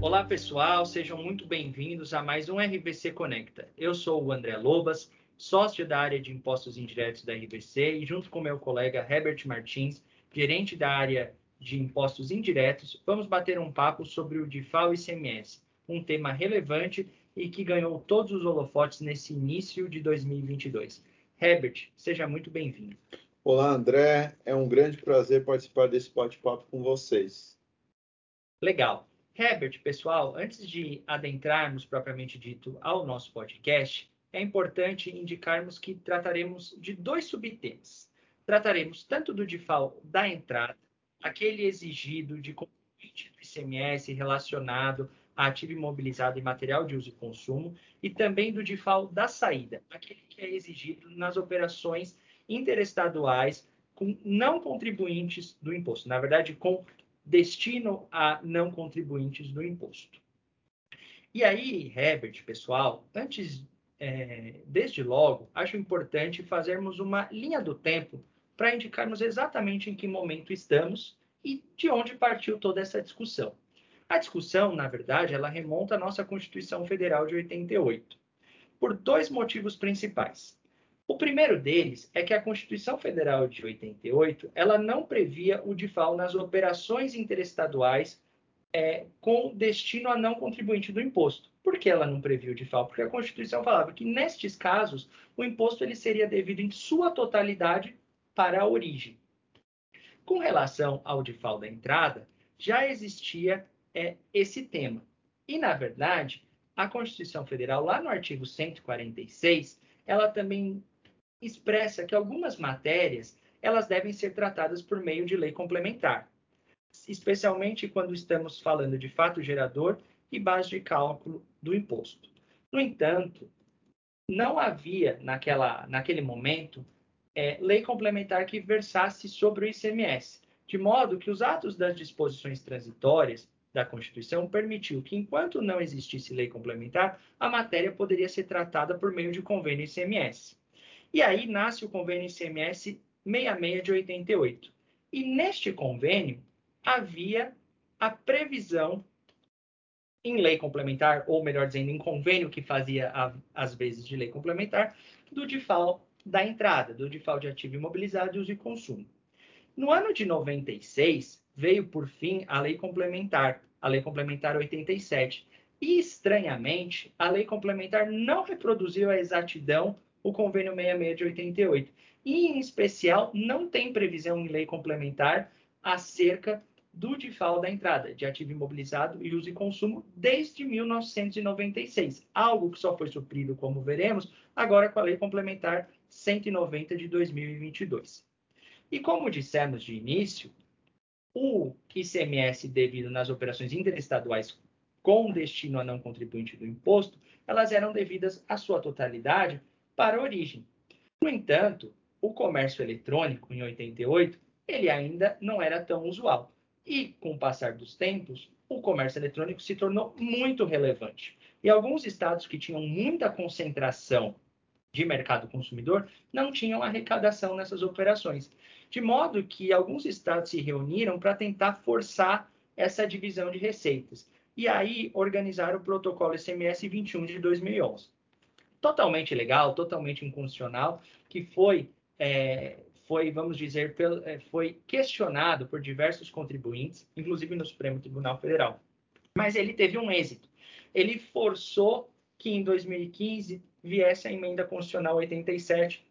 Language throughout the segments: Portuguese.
Olá, pessoal, sejam muito bem-vindos a mais um RVC Conecta. Eu sou o André Lobas, sócio da área de impostos indiretos da RVC, e junto com meu colega Herbert Martins, gerente da área de impostos indiretos, vamos bater um papo sobre o DIFAL ICMS, um tema relevante e que ganhou todos os holofotes nesse início de 2022. Herbert, seja muito bem-vindo. Olá, André. É um grande prazer participar desse bate-papo com vocês. Legal. Herbert, pessoal, antes de adentrarmos propriamente dito ao nosso podcast, é importante indicarmos que trataremos de dois subtemas. Trataremos tanto do DIFAL da entrada, aquele exigido de contribuinte do ICMS relacionado a ativo imobilizado e material de uso e consumo, e também do DIFAL da saída, aquele que é exigido nas operações interestaduais com não contribuintes do imposto, na verdade, com destino a não contribuintes do imposto. E aí, Herbert, pessoal, antes, é, desde logo, acho importante fazermos uma linha do tempo para indicarmos exatamente em que momento estamos e de onde partiu toda essa discussão. A discussão, na verdade, ela remonta à nossa Constituição Federal de 88, por dois motivos principais. O primeiro deles é que a Constituição Federal de 88 ela não previa o DIFAL nas operações interestaduais é, com destino a não contribuinte do imposto. Por que ela não previa o DIFAL? Porque a Constituição falava que, nestes casos, o imposto ele seria devido em sua totalidade para a origem. Com relação ao DIFAL da entrada, já existia é esse tema. E, na verdade, a Constituição Federal, lá no artigo 146, ela também expressa que algumas matérias elas devem ser tratadas por meio de lei complementar, especialmente quando estamos falando de fato gerador e base de cálculo do imposto. No entanto, não havia naquela, naquele momento é, lei complementar que versasse sobre o ICMS, de modo que os atos das disposições transitórias da Constituição permitiu que, enquanto não existisse lei complementar, a matéria poderia ser tratada por meio de convênio ICMS. E aí nasce o convênio ICMS 66 de 88. E neste convênio havia a previsão em lei complementar, ou melhor dizendo, em convênio que fazia às vezes de lei complementar, do DIFAL da entrada, do DIFAL de ativo imobilizado e uso e consumo. No ano de 96, veio por fim a lei complementar, a Lei Complementar 87. E, estranhamente, a Lei Complementar não reproduziu a exatidão o Convênio 66 de 88. E, em especial, não tem previsão em lei complementar acerca do DIFAL da entrada, de ativo imobilizado e uso e consumo, desde 1996. Algo que só foi suprido, como veremos, agora com a Lei Complementar 190 de 2022. E como dissemos de início, o ICMS devido nas operações interestaduais com destino a não contribuinte do imposto, elas eram devidas à sua totalidade para a origem. No entanto, o comércio eletrônico, em 88, ele ainda não era tão usual. E, com o passar dos tempos, o comércio eletrônico se tornou muito relevante. E alguns estados que tinham muita concentração de mercado consumidor não tinham arrecadação nessas operações. De modo que alguns estados se reuniram para tentar forçar essa divisão de receitas. E aí organizaram o protocolo ICMS 21 de 2011. Totalmente legal, totalmente inconstitucional, que foi, é, foi vamos dizer, é, foi questionado por diversos contribuintes, inclusive no Supremo Tribunal Federal. Mas ele teve um êxito. Ele forçou que em 2015 viesse a emenda constitucional 87,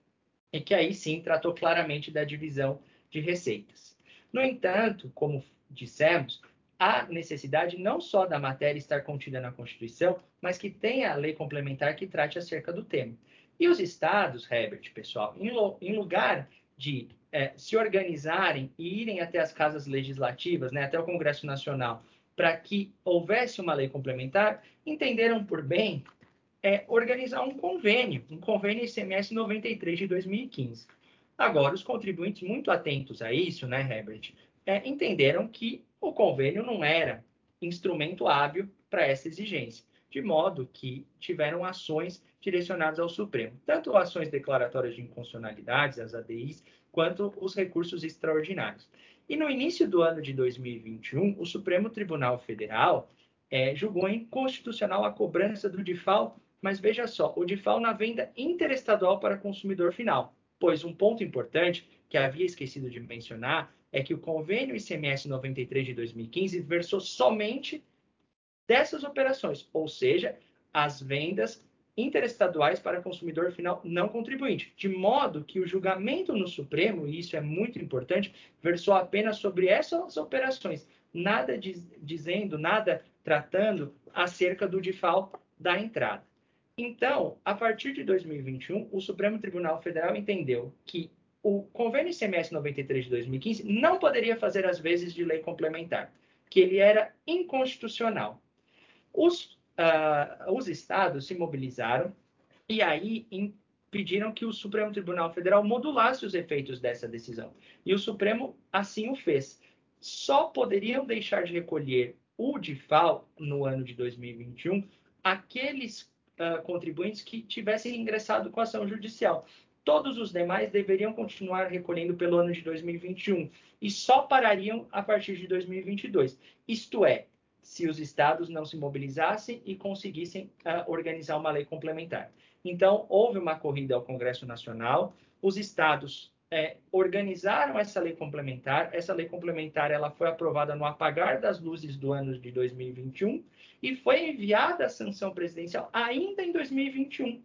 e que aí sim tratou claramente da divisão de receitas. No entanto, como dissemos, há necessidade não só da matéria estar contida na Constituição, mas que tenha a lei complementar que trate acerca do tema. E os estados, Herbert, pessoal, em, lugar de é, se organizarem e irem até as casas legislativas, né, até o Congresso Nacional, para que houvesse uma lei complementar, entenderam por bem é, organizar um convênio, um convênio ICMS 93 de 2015. Agora, os contribuintes muito atentos a isso, né, Herbert, é, entenderam que o convênio não era instrumento hábil para essa exigência, de modo que tiveram ações direcionadas ao Supremo, tanto ações declaratórias de inconstitucionalidades, as ADIs, quanto os recursos extraordinários. E no início do ano de 2021, o Supremo Tribunal Federal é, julgou inconstitucional a cobrança do DIFAL, mas veja só, o DIFAL na venda interestadual para consumidor final, pois um ponto importante que havia esquecido de mencionar é que o convênio ICMS 93 de 2015 versou somente dessas operações, ou seja, as vendas interestaduais para consumidor final não contribuinte, de modo que o julgamento no Supremo, e isso é muito importante, versou apenas sobre essas operações, nada diz, dizendo, nada tratando acerca do default da entrada. Então, a partir de 2021, o Supremo Tribunal Federal entendeu que o convênio ICMS 93 de 2015 não poderia fazer as vezes de lei complementar, que ele era inconstitucional. Os, uh, os estados se mobilizaram e aí pediram que o Supremo Tribunal Federal modulasse os efeitos dessa decisão. E o Supremo assim o fez. Só poderiam deixar de recolher o DIFAL no ano de 2021 aqueles uh, contribuintes que tivessem ingressado com ação judicial. Todos os demais deveriam continuar recolhendo pelo ano de 2021 e só parariam a partir de 2022. Isto é, se os estados não se mobilizassem e conseguissem uh, organizar uma lei complementar. Então, houve uma corrida ao Congresso Nacional, os estados é, organizaram essa lei complementar. Essa lei complementar ela foi aprovada no apagar das luzes do ano de 2021 e foi enviada a sanção presidencial ainda em 2021.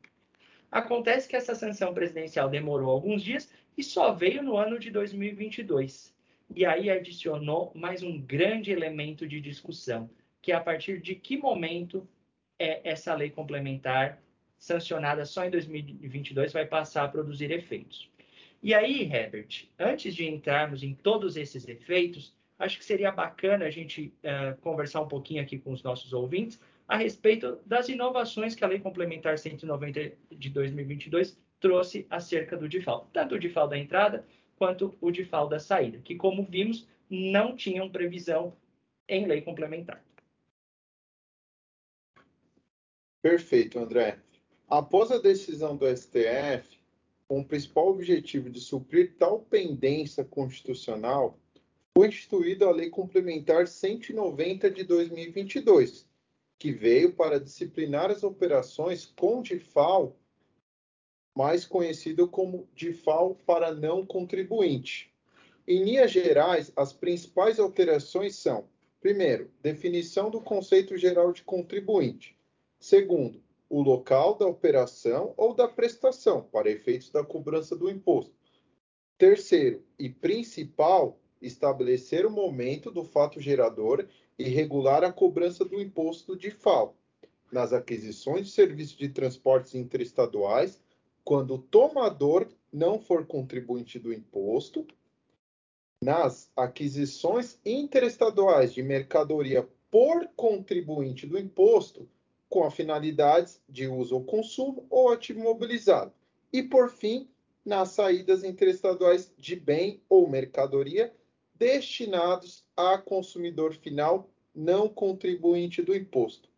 Acontece que essa sanção presidencial demorou alguns dias e só veio no ano de 2022. E aí adicionou mais um grande elemento de discussão, que é a partir de que momento é essa lei complementar sancionada só em 2022 vai passar a produzir efeitos. E aí, Herbert, antes de entrarmos em todos esses efeitos, acho que seria bacana a gente uh, conversar um pouquinho aqui com os nossos ouvintes a respeito das inovações que a Lei Complementar 190 de 2022 trouxe acerca do DIFAL, tanto o DIFAL da entrada quanto o DIFAL da saída, que, como vimos, não tinham previsão em lei complementar. Perfeito, André. Após a decisão do STF, com o principal objetivo de suprir tal pendência constitucional, foi instituída a Lei Complementar 190 de 2022, que veio para disciplinar as operações com DIFAL mais conhecido como DIFAL para não contribuinte. Em linhas gerais, as principais alterações são: primeiro, definição do conceito geral de contribuinte. Segundo, o local da operação ou da prestação para efeitos da cobrança do imposto. Terceiro e principal, estabelecer o momento do fato gerador e regular a cobrança do imposto de FAO nas aquisições de serviços de transportes interestaduais quando o tomador não for contribuinte do imposto, nas aquisições interestaduais de mercadoria por contribuinte do imposto, com a finalidades de uso ou consumo ou ativo mobilizado. E, por fim, nas saídas interestaduais de bem ou mercadoria destinados a consumidor final não contribuinte do imposto.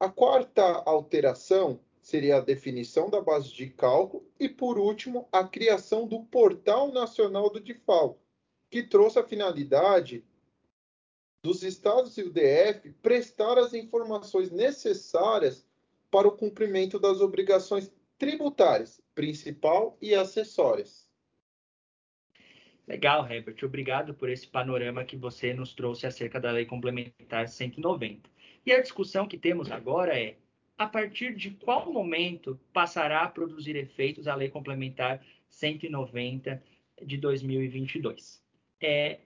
A quarta alteração seria a definição da base de cálculo e, por último, a criação do Portal Nacional do DIFAL, que trouxe a finalidade dos estados e o DF prestar as informações necessárias para o cumprimento das obrigações tributárias, principal e acessórias. Legal, Herbert. Obrigado por esse panorama que você nos trouxe acerca da Lei Complementar 190. E a discussão que temos agora é a partir de qual momento passará a produzir efeitos a Lei Complementar 190 de 2022. É,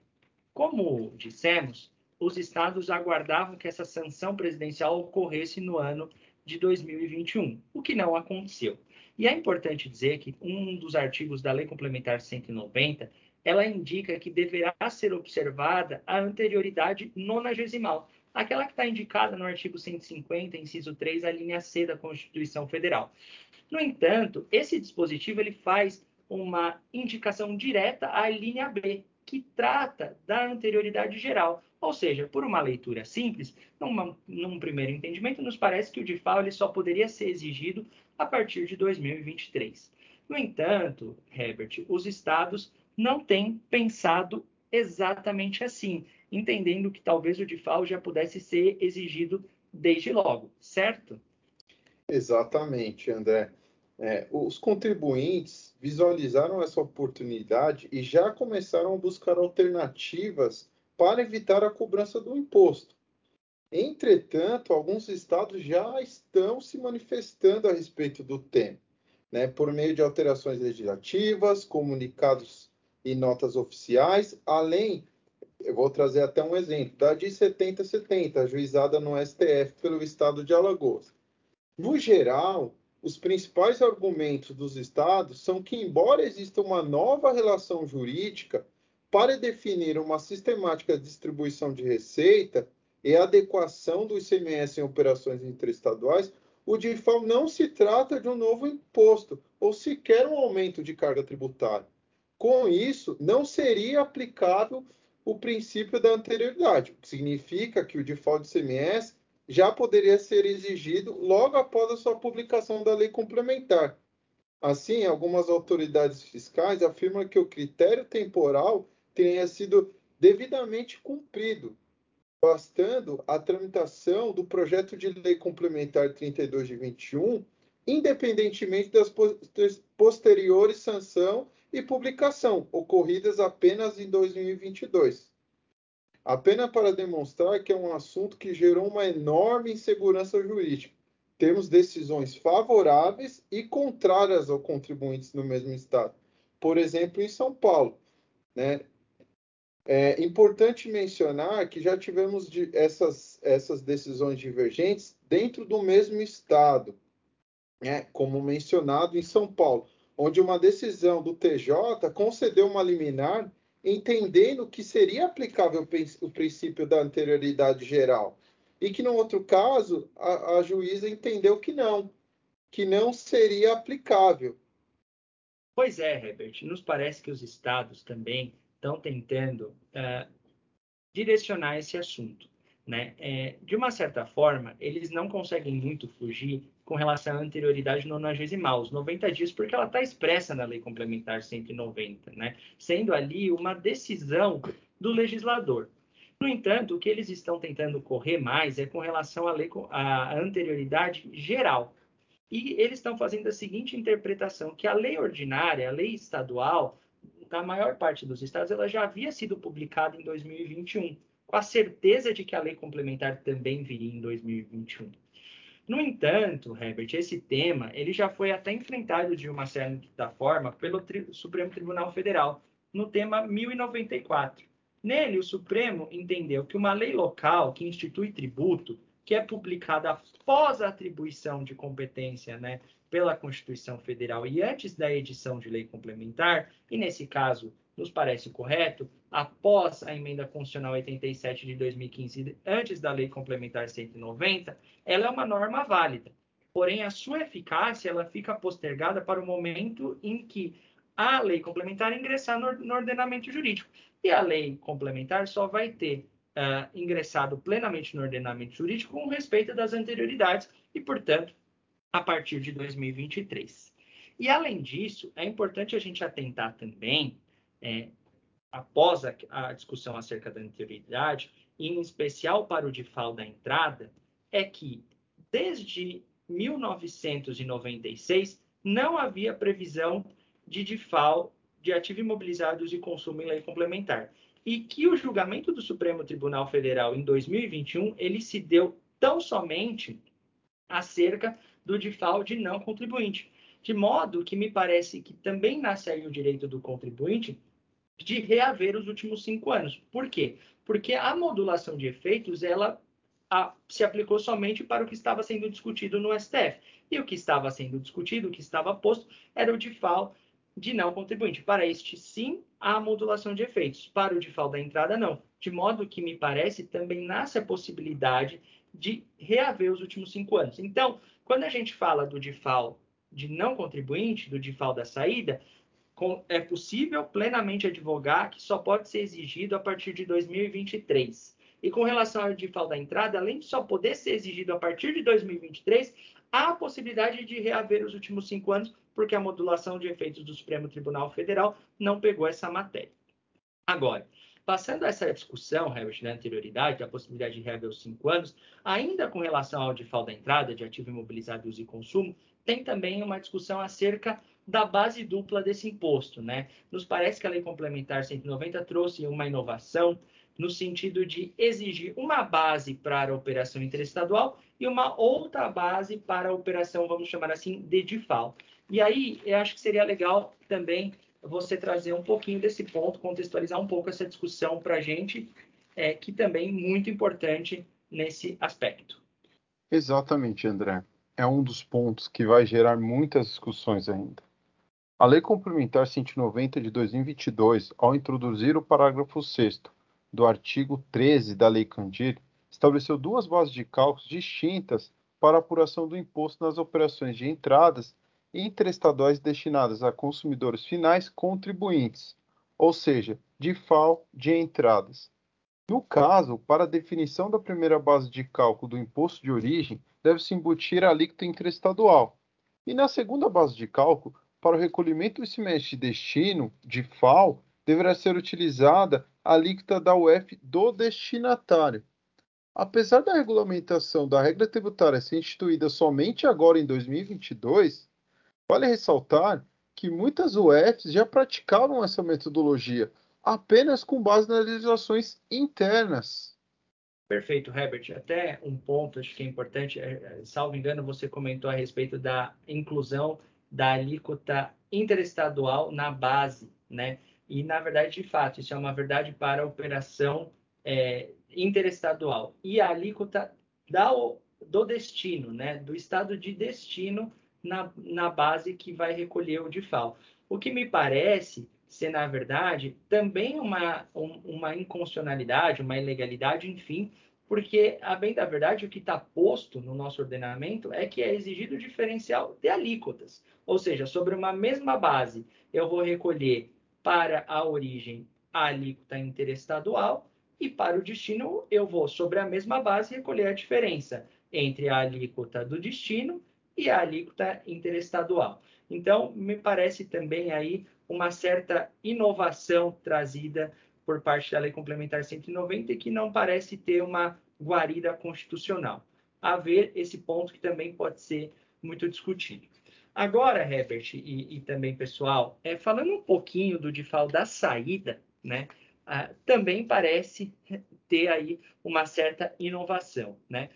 como dissemos, os estados aguardavam que essa sanção presidencial ocorresse no ano de 2021, o que não aconteceu. E é importante dizer que um dos artigos da Lei Complementar 190, ela indica que deverá ser observada a anterioridade nonagesimal, aquela que está indicada no artigo 150, inciso 3, a linha C da Constituição Federal. No entanto, esse dispositivo ele faz uma indicação direta à linha B, que trata da anterioridade geral. Ou seja, por uma leitura simples, numa, num primeiro entendimento, nos parece que o DIFAL ele só poderia ser exigido a partir de 2023. No entanto, Herbert, os estados não têm pensado exatamente assim. entendendo que talvez o DIFAL já pudesse ser exigido desde logo, certo? Exatamente, André. É, os contribuintes visualizaram essa oportunidade e já começaram a buscar alternativas para evitar a cobrança do imposto. Entretanto, alguns estados já estão se manifestando a respeito do tema, né, por meio de alterações legislativas, comunicados e notas oficiais, além, eu vou trazer até um exemplo, da de 7070, ajuizada no STF pelo estado de Alagoas. No geral, os principais argumentos dos estados são que, embora exista uma nova relação jurídica para definir uma sistemática distribuição de receita e adequação do ICMS em operações interestaduais, o DIFAL não se trata de um novo imposto ou sequer um aumento de carga tributária. Com isso, não seria aplicável o princípio da anterioridade, o que significa que o default de ICMS já poderia ser exigido logo após a sua publicação da lei complementar. Assim, algumas autoridades fiscais afirmam que o critério temporal tenha sido devidamente cumprido, bastando a tramitação do projeto de lei complementar 32 de 21, independentemente das posteriores sanção e publicação, ocorridas apenas em 2022 apenas para demonstrar que é um assunto que gerou uma enorme insegurança jurídica. Temos decisões favoráveis e contrárias aos contribuintes no mesmo estado. Por exemplo, em São Paulo. Né? É importante mencionar que já tivemos de, essas, essas decisões divergentes dentro do mesmo estado, né? como mencionado em São Paulo, onde uma decisão do TJ concedeu uma liminar entendendo que seria aplicável o princípio da anterioridade geral. E que, no outro caso, a, a juíza entendeu que não, que não seria aplicável. Pois é, Herbert, nos parece que os estados também estão tentando uh, direcionar esse assunto. Né? É, de uma certa forma, eles não conseguem muito fugir com relação à anterioridade nonagesimal, os 90 dias, porque ela está expressa na Lei Complementar 190, né? sendo ali uma decisão do legislador. No entanto, o que eles estão tentando correr mais é com relação à, lei, à anterioridade geral. E eles estão fazendo a seguinte interpretação, que a lei ordinária, a lei estadual, na maior parte dos estados, ela já havia sido publicada em 2021, com a certeza de que a lei complementar também viria em 2021. No entanto, Herbert, esse tema ele já foi até enfrentado de uma certa forma pelo Tri Supremo Tribunal Federal, no tema 1094. Nele, o Supremo entendeu que uma lei local que institui tributo, que é publicada após a atribuição de competência né, pela Constituição Federal e antes da edição de lei complementar, e nesse caso nos parece correto, após a emenda constitucional 87 de 2015, antes da lei complementar 190, ela é uma norma válida. Porém, a sua eficácia ela fica postergada para o momento em que a lei complementar ingressar no, ordenamento jurídico. E a lei complementar só vai ter uh, ingressado plenamente no ordenamento jurídico com respeito das anterioridades e, portanto, a partir de 2023. E, além disso, é importante a gente atentar também é, após a, a, discussão acerca da anterioridade, em especial para o DIFAL da entrada, é que desde 1996 não havia previsão de DIFAL de ativo imobilizados e consumo em lei complementar. E que o julgamento do Supremo Tribunal Federal em 2021 ele se deu tão somente acerca do DIFAL de não contribuinte. De modo que me parece que também nasce o direito do contribuinte de reaver os últimos cinco anos. Por quê? Porque a modulação de efeitos ela a, se aplicou somente para o que estava sendo discutido no STF. E o que estava sendo discutido, o que estava posto, era o DIFAL de não contribuinte. Para este, sim, a modulação de efeitos. Para o DIFAL da entrada, não. De modo que, me parece, também nasce a possibilidade de reaver os últimos cinco anos. Então, quando a gente fala do DIFAL de não contribuinte, do DIFAL da saída, é possível plenamente advogar que só pode ser exigido a partir de 2023. E com relação ao DIFAL da entrada, além de só poder ser exigido a partir de 2023, há a possibilidade de reaver os últimos cinco anos, porque a modulação de efeitos do Supremo Tribunal Federal não pegou essa matéria. Agora, passando essa discussão, Herbert, na anterioridade, da possibilidade de reaver os cinco anos, ainda com relação ao default da entrada de ativo imobilizado uso e consumo, tem também uma discussão acerca da base dupla desse imposto. Né? Nos parece que a Lei Complementar 190 trouxe uma inovação no sentido de exigir uma base para a operação interestadual e uma outra base para a operação, vamos chamar assim, de default. E aí, eu acho que seria legal também você trazer um pouquinho desse ponto, contextualizar um pouco essa discussão para a gente, é, que também é muito importante nesse aspecto. Exatamente, André. É um dos pontos que vai gerar muitas discussões ainda. A Lei Complementar 190 de 2022, ao introduzir o parágrafo 6 do artigo 13 da Lei Candir, estabeleceu duas bases de cálculos distintas para a apuração do imposto nas operações de entradas interestaduais destinadas a consumidores finais contribuintes, ou seja, de FAO de entradas. No caso, para a definição da primeira base de cálculo do imposto de origem, deve-se embutir a alíquota interestadual. E na segunda base de cálculo, para o recolhimento do semestre de destino, de FAO, deverá ser utilizada a alíquota da UF do destinatário. Apesar da regulamentação da regra tributária ser instituída somente agora em 2022, Vale ressaltar que muitas UFs já praticavam essa metodologia, apenas com base nas legislações internas. Perfeito, Herbert. Até um ponto acho que é importante, é, é, salvo engano, você comentou a respeito da inclusão da alíquota interestadual na base, né? E, na verdade, de fato, isso é uma verdade para a operação é, interestadual. E a alíquota da, do destino, né? Do estado de destino na, na base que vai recolher o DIFAL. O que me parece ser, na verdade, também uma, um, uma inconstitucionalidade, uma ilegalidade, enfim, porque, a bem da verdade, o que está posto no nosso ordenamento é que é exigido diferencial de alíquotas. Ou seja, sobre uma mesma base, eu vou recolher para a origem a alíquota interestadual e para o destino eu vou, sobre a mesma base, recolher a diferença entre a alíquota do destino e a alíquota interestadual. Então, me parece também aí uma certa inovação trazida por parte da Lei Complementar 190 e que não parece ter uma guarida constitucional. A ver esse ponto que também pode ser muito discutido. Agora, Herbert e, e também pessoal, é, falando um pouquinho do default da saída, né, também parece ter aí uma certa inovação, né?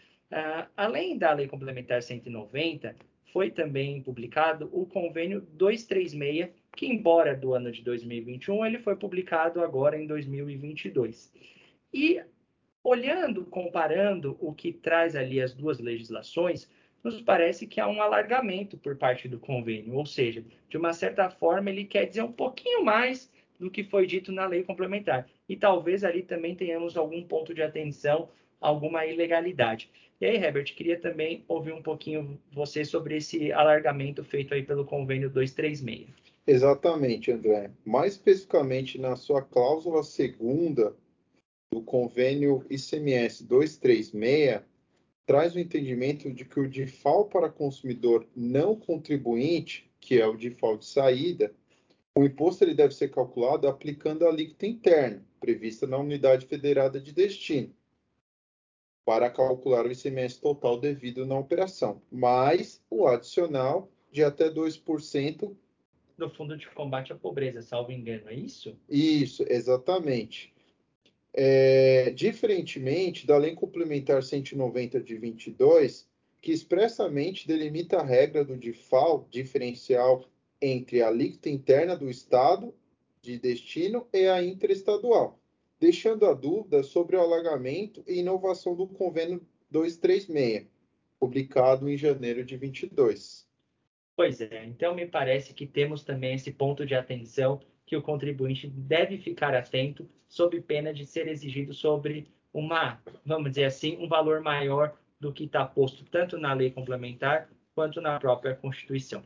Além da Lei Complementar 190, foi também publicado o Convênio 236, que, embora do ano de 2021, ele foi publicado agora em 2022. E, olhando, comparando o que traz ali as duas legislações, nos parece que há um alargamento por parte do convênio, ou seja, de uma certa forma, ele quer dizer um pouquinho mais do que foi dito na lei complementar. E talvez ali também tenhamos algum ponto de atenção, alguma ilegalidade. E aí, Herbert, queria também ouvir um pouquinho você sobre esse alargamento feito aí pelo convênio 236. Exatamente, André. Mais especificamente na sua cláusula segunda do convênio ICMS 236, traz o entendimento de que o default para consumidor não contribuinte, que é o default de saída, o imposto ele deve ser calculado aplicando a alíquota interna, prevista na unidade federada de destino para calcular o ICMS total devido na operação, mais o adicional de até 2%. No Fundo de Combate à Pobreza, salvo engano, é isso? Isso, exatamente. É, diferentemente da Lei Complementar 190 de 22, que expressamente delimita a regra do default diferencial entre a alíquota interna do Estado de destino e a interestadual deixando a dúvida sobre o alargamento e inovação do Convênio 236, publicado em janeiro de 22. Pois é, então me parece que temos também esse ponto de atenção que o contribuinte deve ficar atento, sob pena de ser exigido sobre uma, vamos dizer assim, um valor maior do que está posto tanto na lei complementar quanto na própria Constituição.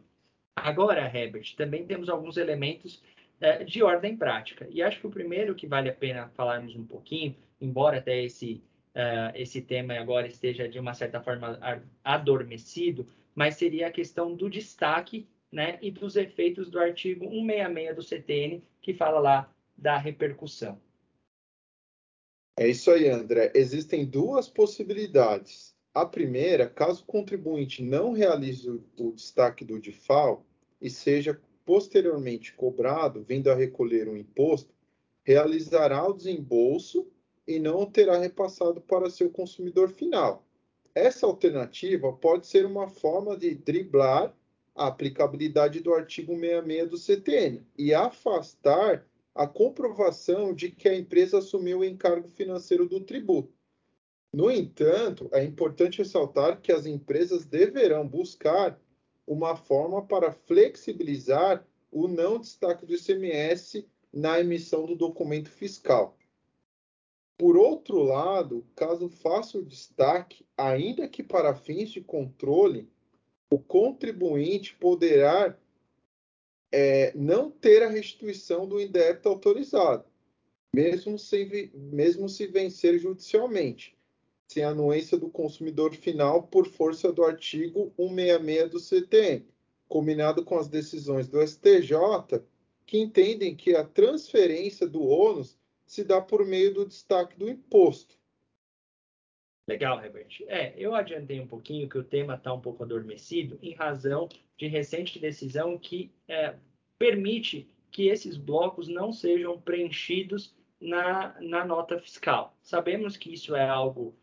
Agora, Herbert, também temos alguns elementos é, de ordem prática. E acho que o primeiro que vale a pena falarmos um pouquinho, embora até esse, uh, esse tema agora esteja de uma certa forma adormecido, mas seria a questão do destaque né, e dos efeitos do artigo 166 do CTN, que fala lá da repercussão. É isso aí, André. Existem duas possibilidades. A primeira, caso o contribuinte não realize o destaque do DIFAL e seja posteriormente cobrado, vindo a recolher um imposto, realizará o desembolso e não terá repassado para seu consumidor final. Essa alternativa pode ser uma forma de driblar a aplicabilidade do artigo 66 do CTN e afastar a comprovação de que a empresa assumiu o encargo financeiro do tributo. No entanto, é importante ressaltar que as empresas deverão buscar uma forma para flexibilizar o não destaque do ICMS na emissão do documento fiscal. Por outro lado, caso faça o destaque, ainda que para fins de controle, o contribuinte poderá é, não ter a restituição do indébito autorizado, mesmo se, mesmo se vencer judicialmente, sem anuência do consumidor final por força do artigo 166 do CTN, combinado com as decisões do STJ, que entendem que a transferência do ônus se dá por meio do destaque do imposto. Legal, Herbert. É, eu adiantei um pouquinho que o tema está um pouco adormecido em razão de recente decisão que é, permite que esses blocos não sejam preenchidos na, na nota fiscal. Sabemos que isso é algo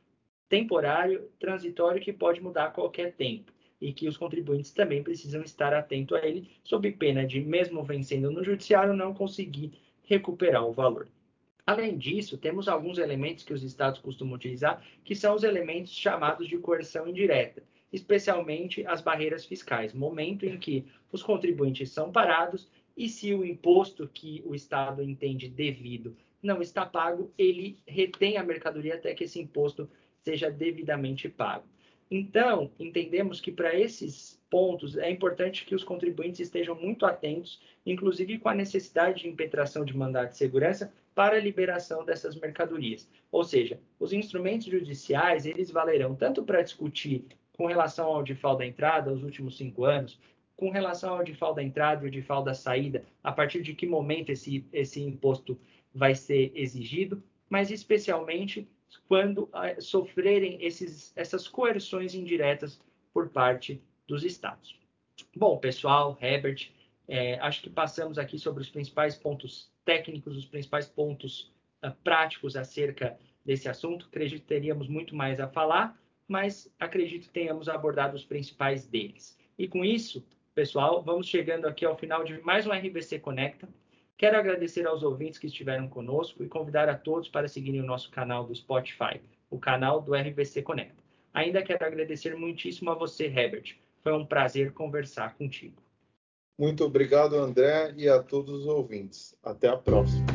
temporário, transitório, que pode mudar a qualquer tempo e que os contribuintes também precisam estar atentos a ele, sob pena de, mesmo vencendo no judiciário, não conseguir recuperar o valor. Além disso, temos alguns elementos que os estados costumam utilizar, que são os elementos chamados de coerção indireta, especialmente as barreiras fiscais, momento em que os contribuintes são parados e se o imposto que o estado entende devido não está pago, ele retém a mercadoria até que esse imposto seja devidamente pago. Então, entendemos que para esses pontos é importante que os contribuintes estejam muito atentos, inclusive com a necessidade de impetração de mandado de segurança para a liberação dessas mercadorias. Ou seja, os instrumentos judiciais, eles valerão tanto para discutir com relação ao DIFAL da entrada, os últimos cinco anos, com relação ao DIFAL da entrada e o DIFAL da saída, a partir de que momento esse, esse imposto vai ser exigido, mas especialmente quando uh, sofrerem esses, essas coerções indiretas por parte dos estados. Bom, pessoal, Herbert, é, acho que passamos aqui sobre os principais pontos técnicos, os principais pontos uh, práticos acerca desse assunto. Acredito que teríamos muito mais a falar, mas acredito que tenhamos abordado os principais deles. E com isso, pessoal, vamos chegando aqui ao final de mais um RBC Conecta. Quero agradecer aos ouvintes que estiveram conosco e convidar a todos para seguirem o nosso canal do Spotify, o canal do RBC Conecta. Ainda quero agradecer muitíssimo a você, Herbert. Foi um prazer conversar contigo. Muito obrigado, André, e a todos os ouvintes. Até a próxima.